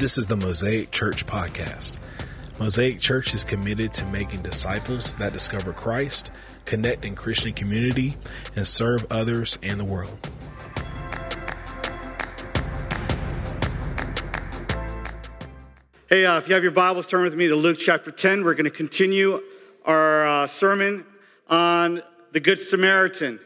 This is the Mosaic Church Podcast. Mosaic Church is committed to making disciples that discover Christ, connect in Christian community, and serve others and the world. Hey, uh, if you have your Bibles, turn with me to Luke chapter 10. We're going to continue our uh, sermon on the Good Samaritan.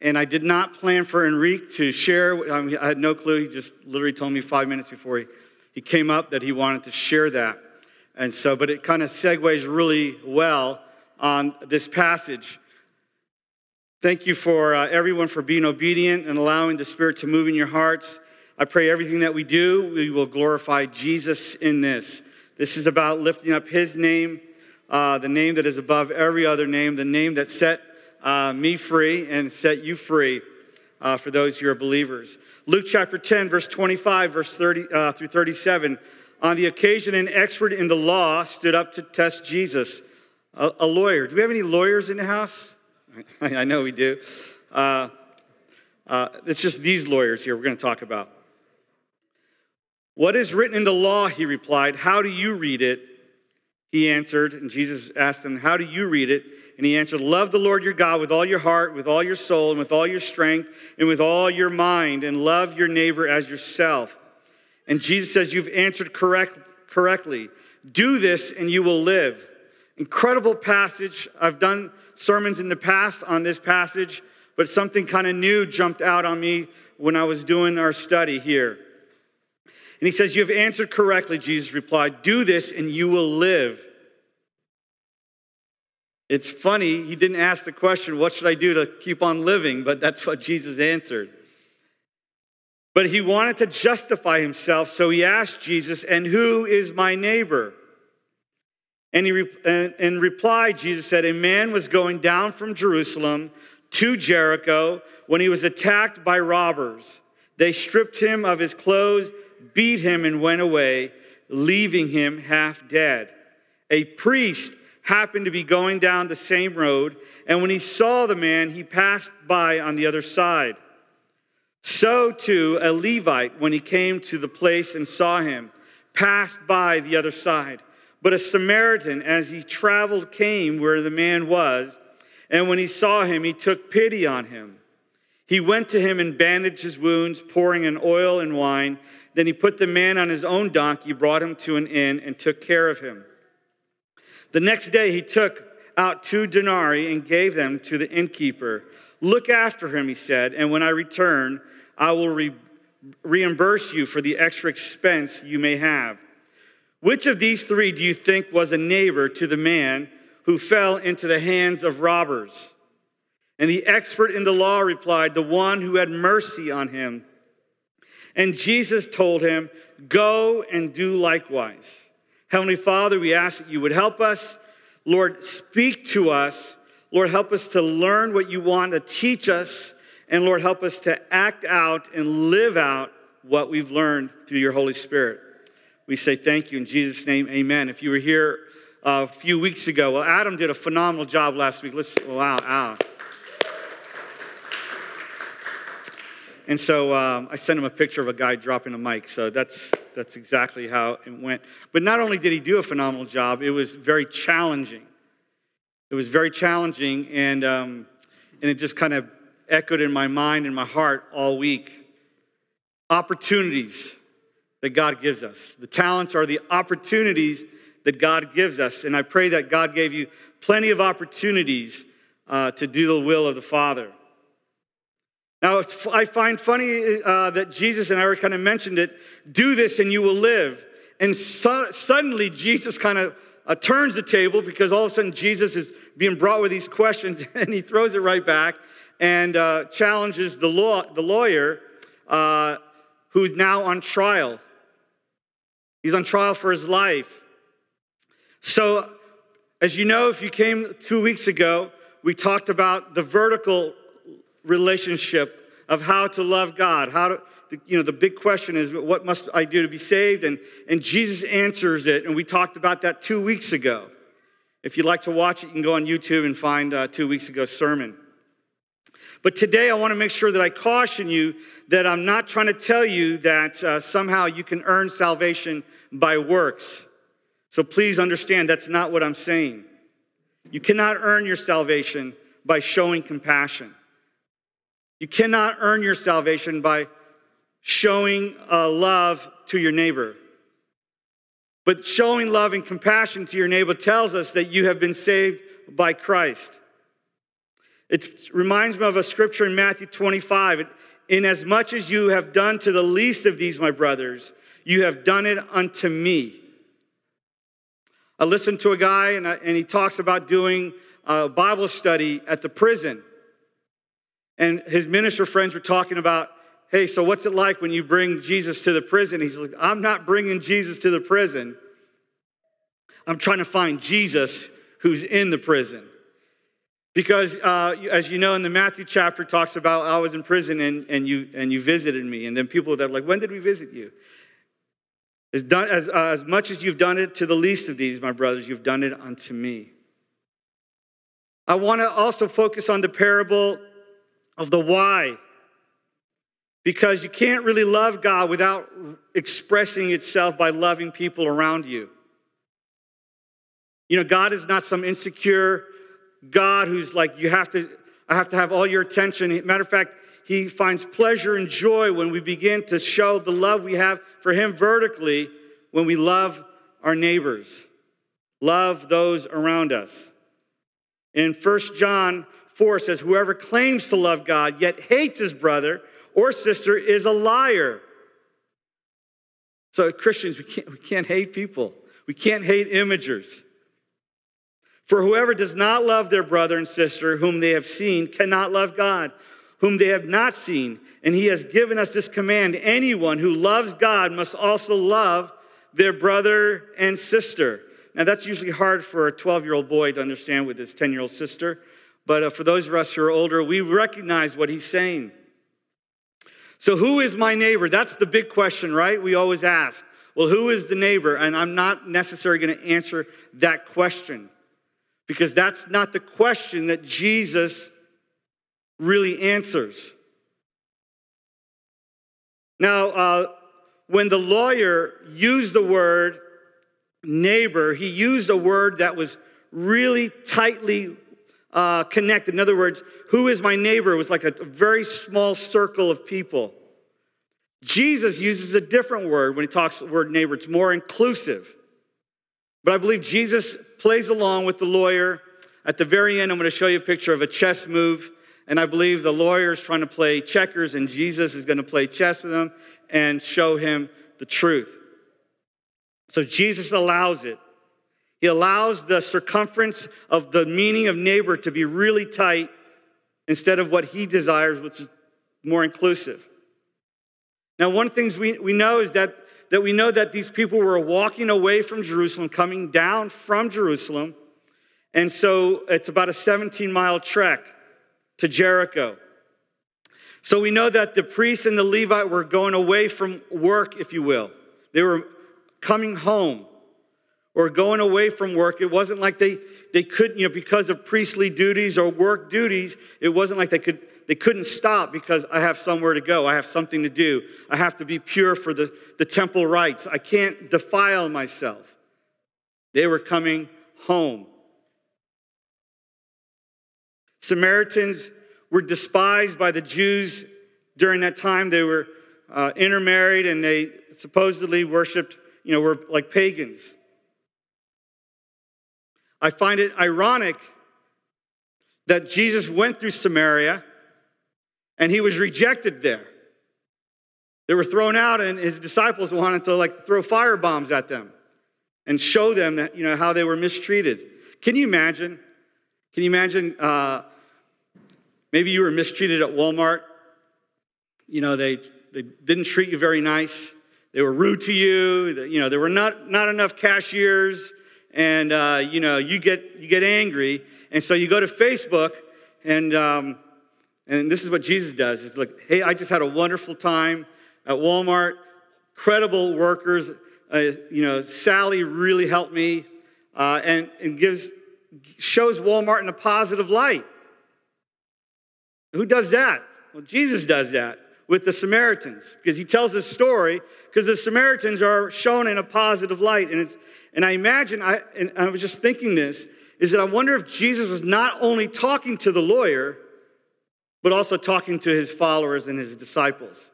And I did not plan for Enrique to share. I, mean, I had no clue. He just literally told me five minutes before he, he came up that he wanted to share that. And so, but it kind of segues really well on this passage. Thank you for uh, everyone for being obedient and allowing the Spirit to move in your hearts. I pray everything that we do, we will glorify Jesus in this. This is about lifting up His name, uh, the name that is above every other name, the name that set uh, me free and set you free uh, for those who are believers. Luke chapter 10, verse 25, verse 30 uh, through 37. On the occasion, an expert in the law stood up to test Jesus, a, a lawyer. Do we have any lawyers in the house? I know we do. Uh, uh, it's just these lawyers here we're going to talk about. What is written in the law? He replied. How do you read it? He answered, and Jesus asked him, How do you read it? And he answered, Love the Lord your God with all your heart, with all your soul, and with all your strength, and with all your mind, and love your neighbor as yourself. And Jesus says, You've answered correct, correctly. Do this, and you will live. Incredible passage. I've done sermons in the past on this passage, but something kind of new jumped out on me when I was doing our study here. And he says, You have answered correctly, Jesus replied. Do this, and you will live. It's funny, he didn't ask the question, What should I do to keep on living? But that's what Jesus answered. But he wanted to justify himself, so he asked Jesus, And who is my neighbor? And he in reply, Jesus said, A man was going down from Jerusalem to Jericho when he was attacked by robbers. They stripped him of his clothes, beat him, and went away, leaving him half dead. A priest happened to be going down the same road, and when he saw the man, he passed by on the other side. So too, a Levite, when he came to the place and saw him, passed by the other side. But a Samaritan, as he traveled, came where the man was, and when he saw him, he took pity on him. He went to him and bandaged his wounds, pouring in oil and wine. Then he put the man on his own donkey, brought him to an inn, and took care of him. The next day he took out two denarii and gave them to the innkeeper. Look after him, he said, and when I return, I will re- reimburse you for the extra expense you may have. Which of these three do you think was a neighbor to the man who fell into the hands of robbers? And the expert in the law replied, The one who had mercy on him. And Jesus told him, Go and do likewise. Heavenly Father, we ask that you would help us. Lord, speak to us. Lord, help us to learn what you want to teach us. And Lord, help us to act out and live out what we've learned through your Holy Spirit. We say thank you in Jesus' name, amen. If you were here uh, a few weeks ago, well, Adam did a phenomenal job last week. Let's, wow, wow. And so um, I sent him a picture of a guy dropping a mic. So that's, that's exactly how it went. But not only did he do a phenomenal job, it was very challenging. It was very challenging, and, um, and it just kind of echoed in my mind and my heart all week. Opportunities that God gives us. The talents are the opportunities that God gives us. And I pray that God gave you plenty of opportunities uh, to do the will of the Father. Now, I find funny uh, that Jesus, and I already kind of mentioned it, do this and you will live. And so, suddenly, Jesus kind of uh, turns the table because all of a sudden Jesus is being brought with these questions and he throws it right back and uh, challenges the, law, the lawyer uh, who's now on trial. He's on trial for his life. So, as you know, if you came two weeks ago, we talked about the vertical relationship of how to love God. How to, you know, the big question is, what must I do to be saved? And, and Jesus answers it, and we talked about that two weeks ago. If you'd like to watch it, you can go on YouTube and find uh, two weeks ago sermon. But today I want to make sure that I caution you that I'm not trying to tell you that uh, somehow you can earn salvation by works. So please understand that's not what I'm saying. You cannot earn your salvation by showing compassion. You cannot earn your salvation by showing uh, love to your neighbor. But showing love and compassion to your neighbor tells us that you have been saved by Christ. It reminds me of a scripture in Matthew 25. Inasmuch as much as you have done to the least of these, my brothers, you have done it unto me. I listened to a guy, and, I, and he talks about doing a Bible study at the prison. And his minister friends were talking about, hey, so what's it like when you bring Jesus to the prison? He's like, I'm not bringing Jesus to the prison. I'm trying to find Jesus who's in the prison. Because, uh, as you know, in the Matthew chapter talks about I was in prison and, and, you, and you visited me. And then people that are like, when did we visit you? As, done, as, uh, as much as you've done it to the least of these, my brothers, you've done it unto me. I want to also focus on the parable of the why. Because you can't really love God without expressing itself by loving people around you. You know, God is not some insecure God who's like, you have to, I have to have all your attention. Matter of fact, he finds pleasure and joy when we begin to show the love we have for him vertically when we love our neighbors, love those around us. In 1 John 4 says, Whoever claims to love God yet hates his brother or sister is a liar. So, Christians, we can't, we can't hate people. We can't hate imagers. For whoever does not love their brother and sister whom they have seen cannot love God, whom they have not seen. And he has given us this command anyone who loves God must also love their brother and sister. Now, that's usually hard for a 12 year old boy to understand with his 10 year old sister. But uh, for those of us who are older, we recognize what he's saying. So, who is my neighbor? That's the big question, right? We always ask. Well, who is the neighbor? And I'm not necessarily going to answer that question because that's not the question that Jesus really answers. Now, uh, when the lawyer used the word neighbor, he used a word that was really tightly uh, connected. In other words, who is my neighbor? It was like a very small circle of people. Jesus uses a different word when he talks the word neighbor, it's more inclusive. But I believe Jesus plays along with the lawyer. At the very end, I'm going to show you a picture of a chess move. And I believe the lawyer is trying to play checkers, and Jesus is going to play chess with him and show him the truth. So Jesus allows it. He allows the circumference of the meaning of neighbor to be really tight instead of what he desires, which is more inclusive. Now, one of the things we, we know is that that we know that these people were walking away from Jerusalem, coming down from Jerusalem. And so it's about a 17 mile trek to Jericho. So we know that the priests and the Levite were going away from work, if you will. They were coming home or going away from work. It wasn't like they, they couldn't, you know, because of priestly duties or work duties, it wasn't like they could they couldn't stop because I have somewhere to go. I have something to do. I have to be pure for the, the temple rites. I can't defile myself. They were coming home. Samaritans were despised by the Jews during that time. They were uh, intermarried and they supposedly worshiped, you know, were like pagans. I find it ironic that Jesus went through Samaria and he was rejected there. They were thrown out, and his disciples wanted to like throw fire bombs at them and show them that, you know, how they were mistreated. Can you imagine? Can you imagine? Uh, maybe you were mistreated at Walmart. You know, they, they didn't treat you very nice. They were rude to you. You know, there were not, not enough cashiers, and uh, you know, you get you get angry, and so you go to Facebook and um, and this is what Jesus does. It's like, hey, I just had a wonderful time at Walmart. Credible workers. Uh, you know, Sally really helped me uh, and, and gives, shows Walmart in a positive light. Who does that? Well, Jesus does that with the Samaritans because he tells this story because the Samaritans are shown in a positive light. And, it's, and I imagine, I, and I was just thinking this, is that I wonder if Jesus was not only talking to the lawyer, but also talking to his followers and his disciples.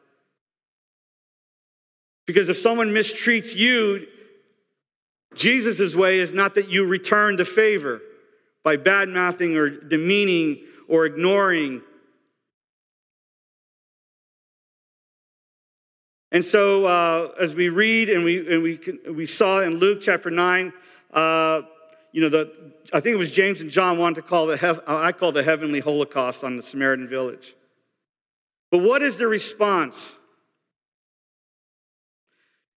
Because if someone mistreats you, Jesus' way is not that you return the favor by bad mouthing or demeaning or ignoring. And so, uh, as we read and we, and we, we saw in Luke chapter 9, uh, you know, the, I think it was James and John wanted to call the, I call the heavenly Holocaust on the Samaritan village. But what is the response?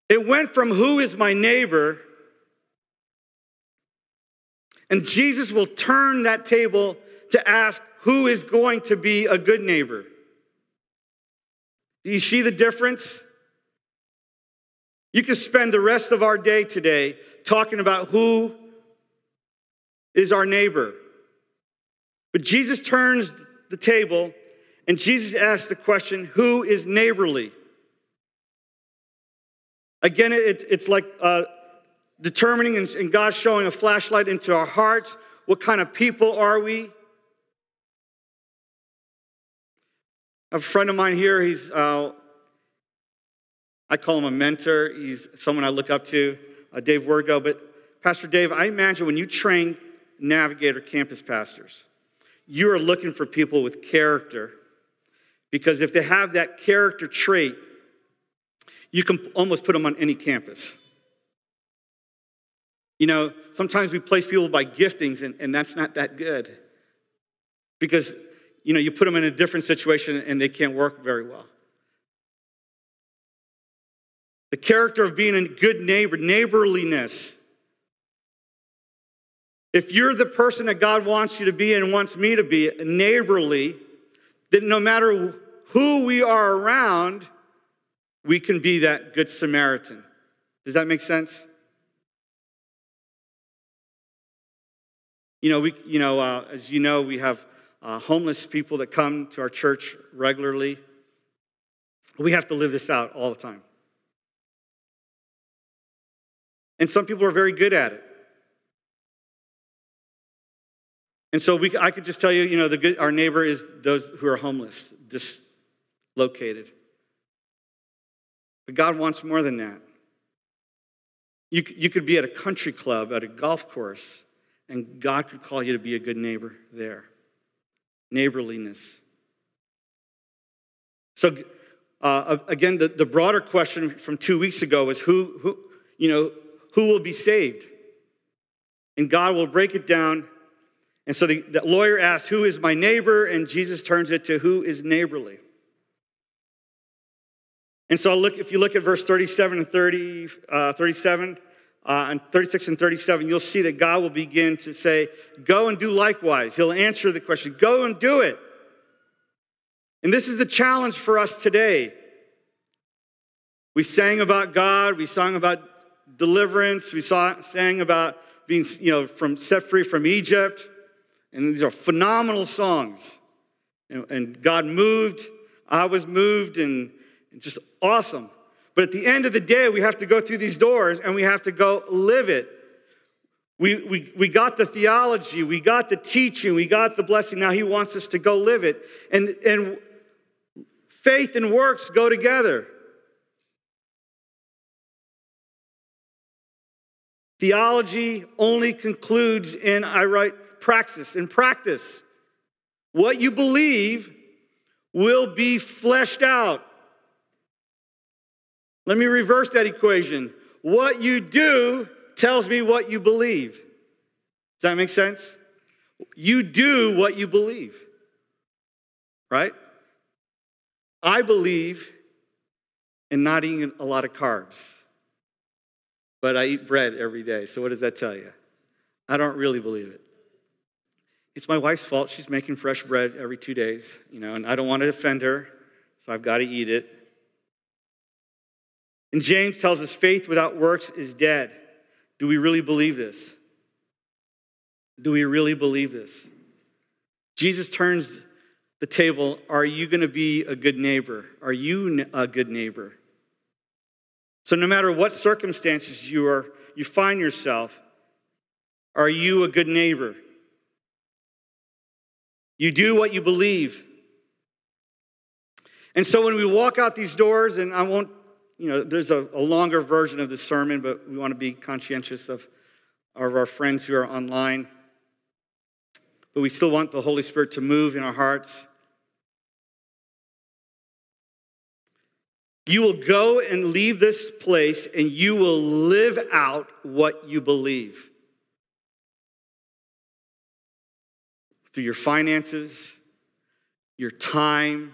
It went from who is my neighbor, and Jesus will turn that table to ask who is going to be a good neighbor. Do you see the difference? You can spend the rest of our day today talking about who is our neighbor. But Jesus turns the table and Jesus asks the question who is neighborly? Again, it, it's like uh, determining and, and God showing a flashlight into our hearts. What kind of people are we? A friend of mine here, he's, uh, I call him a mentor. He's someone I look up to, uh, Dave Wergo. But Pastor Dave, I imagine when you train Navigator campus pastors, you are looking for people with character because if they have that character trait, you can almost put them on any campus. You know, sometimes we place people by giftings, and, and that's not that good. Because, you know, you put them in a different situation and they can't work very well. The character of being a good neighbor, neighborliness. If you're the person that God wants you to be and wants me to be, neighborly, then no matter who we are around, we can be that good Samaritan. Does that make sense? You know, we, you know, uh, as you know, we have uh, homeless people that come to our church regularly. We have to live this out all the time. And some people are very good at it. And so we, I could just tell you, you know, good, our neighbor is those who are homeless, dislocated. But God wants more than that. You, you could be at a country club, at a golf course, and God could call you to be a good neighbor there. Neighborliness. So, uh, again, the, the broader question from two weeks ago was who, who, you know, who will be saved? And God will break it down. And so the, the lawyer asks, Who is my neighbor? And Jesus turns it to who is neighborly. And so look, if you look at verse 37 and 30, uh, 37, uh, and 36 and 37, you'll see that God will begin to say, Go and do likewise. He'll answer the question, Go and do it. And this is the challenge for us today. We sang about God, we sang about deliverance, we saw, sang about being you know, from, set free from Egypt. And these are phenomenal songs. And, and God moved, I was moved, and just awesome. But at the end of the day, we have to go through these doors and we have to go live it. We, we, we got the theology, we got the teaching, we got the blessing. Now he wants us to go live it. And, and faith and works go together. Theology only concludes in I write praxis, in practice. What you believe will be fleshed out. Let me reverse that equation. What you do tells me what you believe. Does that make sense? You do what you believe, right? I believe in not eating a lot of carbs, but I eat bread every day. So, what does that tell you? I don't really believe it. It's my wife's fault. She's making fresh bread every two days, you know, and I don't want to offend her, so I've got to eat it. And James tells us faith without works is dead. Do we really believe this? Do we really believe this? Jesus turns the table are you going to be a good neighbor? Are you a good neighbor? So, no matter what circumstances you, are, you find yourself, are you a good neighbor? You do what you believe. And so when we walk out these doors, and I won't, you know, there's a, a longer version of the sermon, but we want to be conscientious of, of our friends who are online. But we still want the Holy Spirit to move in our hearts. You will go and leave this place and you will live out what you believe. Through your finances, your time,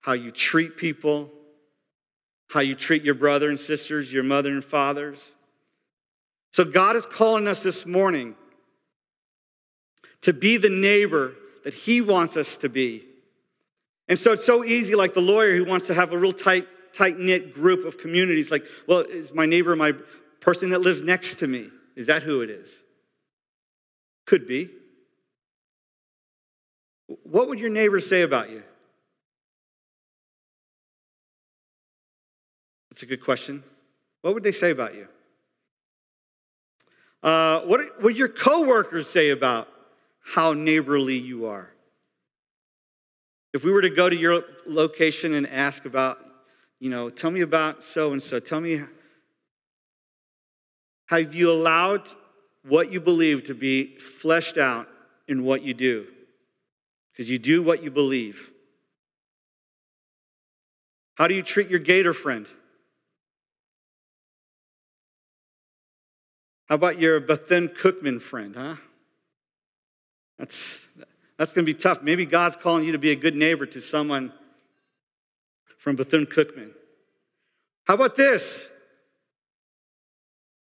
how you treat people, how you treat your brother and sisters, your mother and fathers. So, God is calling us this morning to be the neighbor that He wants us to be. And so it's so easy, like the lawyer who wants to have a real tight, tight knit group of communities. Like, well, is my neighbor my person that lives next to me? Is that who it is? Could be. What would your neighbor say about you? That's a good question. What would they say about you? Uh, what would your coworkers say about how neighborly you are? If we were to go to your location and ask about, you know, tell me about so and so, tell me, have you allowed what you believe to be fleshed out in what you do? Because you do what you believe. How do you treat your gator friend? How about your Bethune Cookman friend, huh? That's, that's going to be tough. Maybe God's calling you to be a good neighbor to someone from Bethune Cookman. How about this?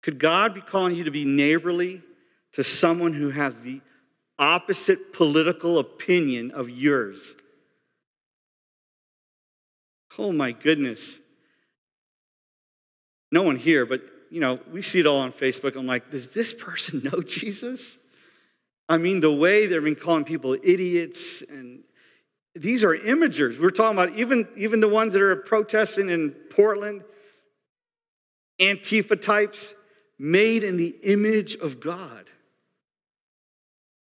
Could God be calling you to be neighborly to someone who has the opposite political opinion of yours? Oh my goodness. No one here, but you know, we see it all on Facebook. I'm like, does this person know Jesus? I mean, the way they've been calling people idiots, and these are imagers. We're talking about even, even the ones that are protesting in Portland, Antifa types, made in the image of God.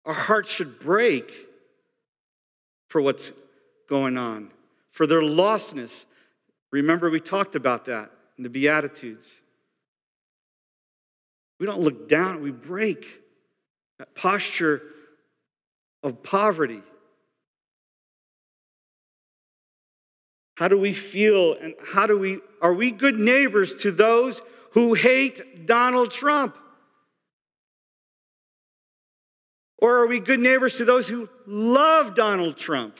Our hearts should break for what's going on, for their lostness. Remember, we talked about that in the Beatitudes. We don't look down, we break that posture of poverty. How do we feel and how do we are we good neighbors to those who hate Donald Trump? Or are we good neighbors to those who love Donald Trump?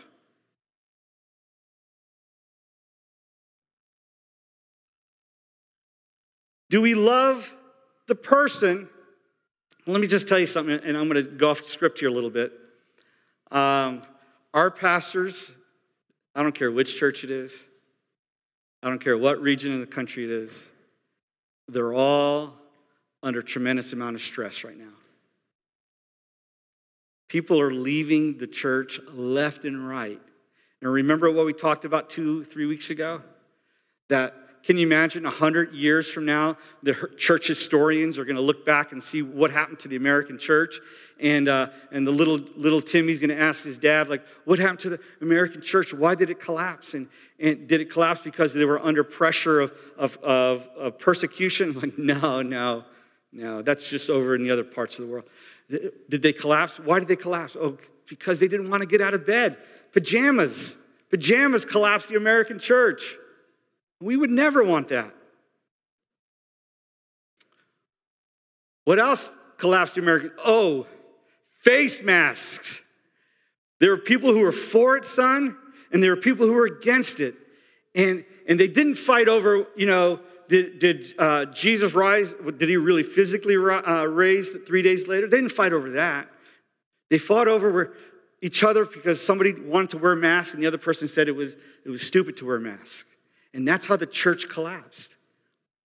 Do we love the person, let me just tell you something, and I'm going to go off script here a little bit. Um, our pastors, I don't care which church it is, I don't care what region in the country it is, they're all under tremendous amount of stress right now. People are leaving the church left and right. And remember what we talked about two, three weeks ago? That can you imagine 100 years from now, the church historians are going to look back and see what happened to the American church? And, uh, and the little, little Timmy's going to ask his dad, like, what happened to the American church? Why did it collapse? And, and did it collapse because they were under pressure of, of, of, of persecution? Like, no, no, no, that's just over in the other parts of the world. Did they collapse? Why did they collapse? Oh, because they didn't want to get out of bed. Pajamas. Pajamas collapsed the American church. We would never want that. What else collapsed the American? Oh, face masks. There were people who were for it, son, and there were people who were against it. And, and they didn't fight over, you know, did, did uh, Jesus rise? Did he really physically uh, raise three days later? They didn't fight over that. They fought over each other because somebody wanted to wear a mask and the other person said it was, it was stupid to wear a mask. And that's how the church collapsed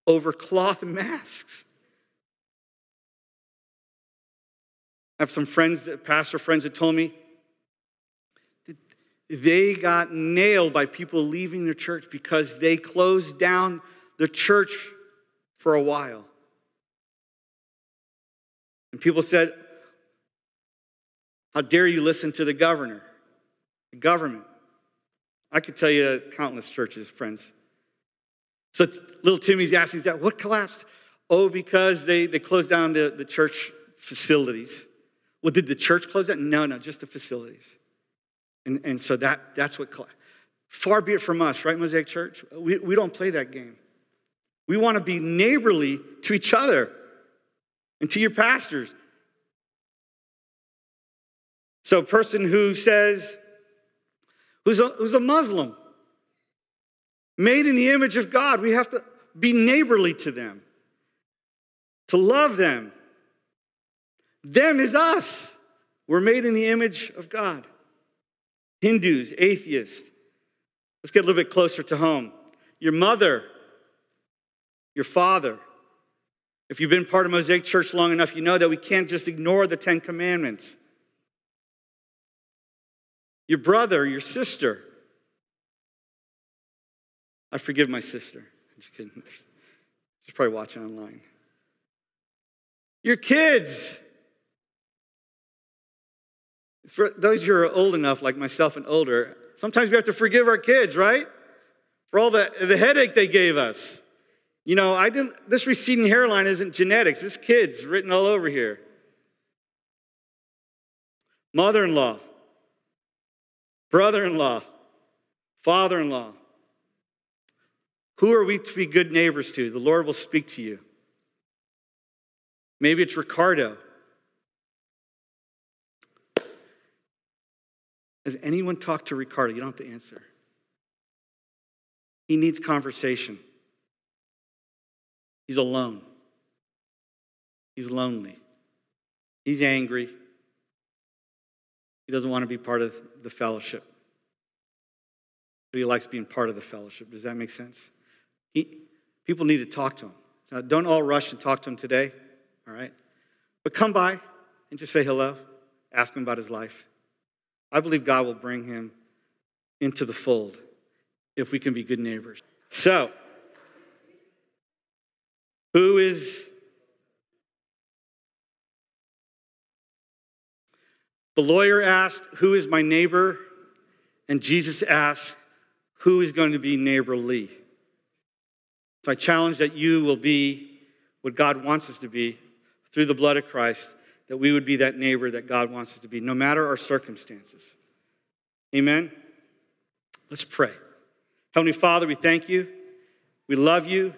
over cloth masks. I have some friends, that, pastor friends, that told me that they got nailed by people leaving their church because they closed down the church for a while. And people said, How dare you listen to the governor, the government? I could tell you countless churches, friends. So little Timmy's asking that, what collapsed? Oh, because they, they closed down the, the church facilities. Well, did the church close down? No, no, just the facilities. And, and so that, that's what, collapsed. far be it from us, right, Mosaic Church? We, we don't play that game. We want to be neighborly to each other and to your pastors. So, a person who says, who's a, who's a Muslim, made in the image of God, we have to be neighborly to them, to love them. Them is us. We're made in the image of God. Hindus, atheists. Let's get a little bit closer to home. Your mother, your father. If you've been part of Mosaic Church long enough, you know that we can't just ignore the Ten Commandments. Your brother, your sister. I forgive my sister. She's probably watching online. Your kids. For those who are old enough, like myself and older, sometimes we have to forgive our kids, right? For all the, the headache they gave us. You know, I didn't, this receding hairline isn't genetics, this kid's written all over here. Mother in law, brother in law, father in law, brother in law, father in law. Who are we to be good neighbors to? The Lord will speak to you. Maybe it's Ricardo. Has anyone talked to Ricardo? You don't have to answer. He needs conversation. He's alone. He's lonely. He's angry. He doesn't want to be part of the fellowship. But he likes being part of the fellowship. Does that make sense? He, people need to talk to him. So don't all rush and talk to him today, all right? But come by and just say hello. Ask him about his life. I believe God will bring him into the fold if we can be good neighbors. So, who is the lawyer asked, Who is my neighbor? And Jesus asked, Who is going to be neighborly? So I challenge that you will be what God wants us to be through the blood of Christ that we would be that neighbor that God wants us to be, no matter our circumstances. Amen? Let's pray. Heavenly Father, we thank you. We love you.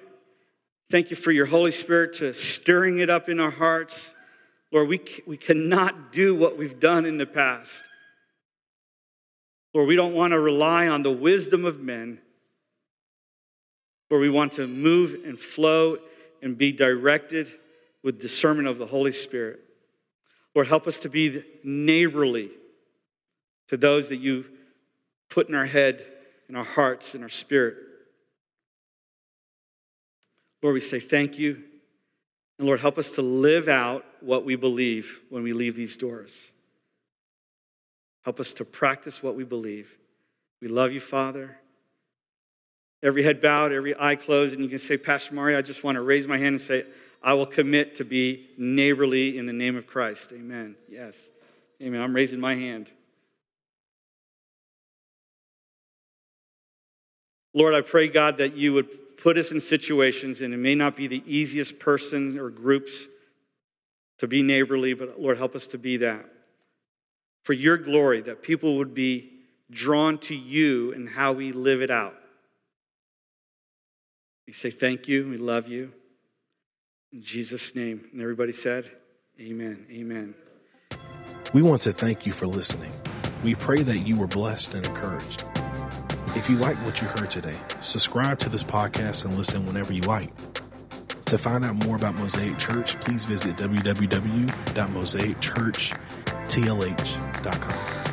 Thank you for your Holy Spirit to stirring it up in our hearts. Lord, we, we cannot do what we've done in the past. Lord, we don't want to rely on the wisdom of men. Lord, we want to move and flow and be directed with discernment of the Holy Spirit. Lord, help us to be neighborly to those that you've put in our head, in our hearts, in our spirit. Lord, we say thank you. And Lord, help us to live out what we believe when we leave these doors. Help us to practice what we believe. We love you, Father. Every head bowed, every eye closed, and you can say, Pastor Mario, I just want to raise my hand and say, I will commit to be neighborly in the name of Christ. Amen. Yes. Amen. I'm raising my hand. Lord, I pray, God, that you would put us in situations, and it may not be the easiest person or groups to be neighborly, but Lord, help us to be that. For your glory, that people would be drawn to you and how we live it out. We say thank you. We love you. In Jesus' name. And everybody said, Amen. Amen. We want to thank you for listening. We pray that you were blessed and encouraged. If you like what you heard today, subscribe to this podcast and listen whenever you like. To find out more about Mosaic Church, please visit www.mosaicchurchtlh.com.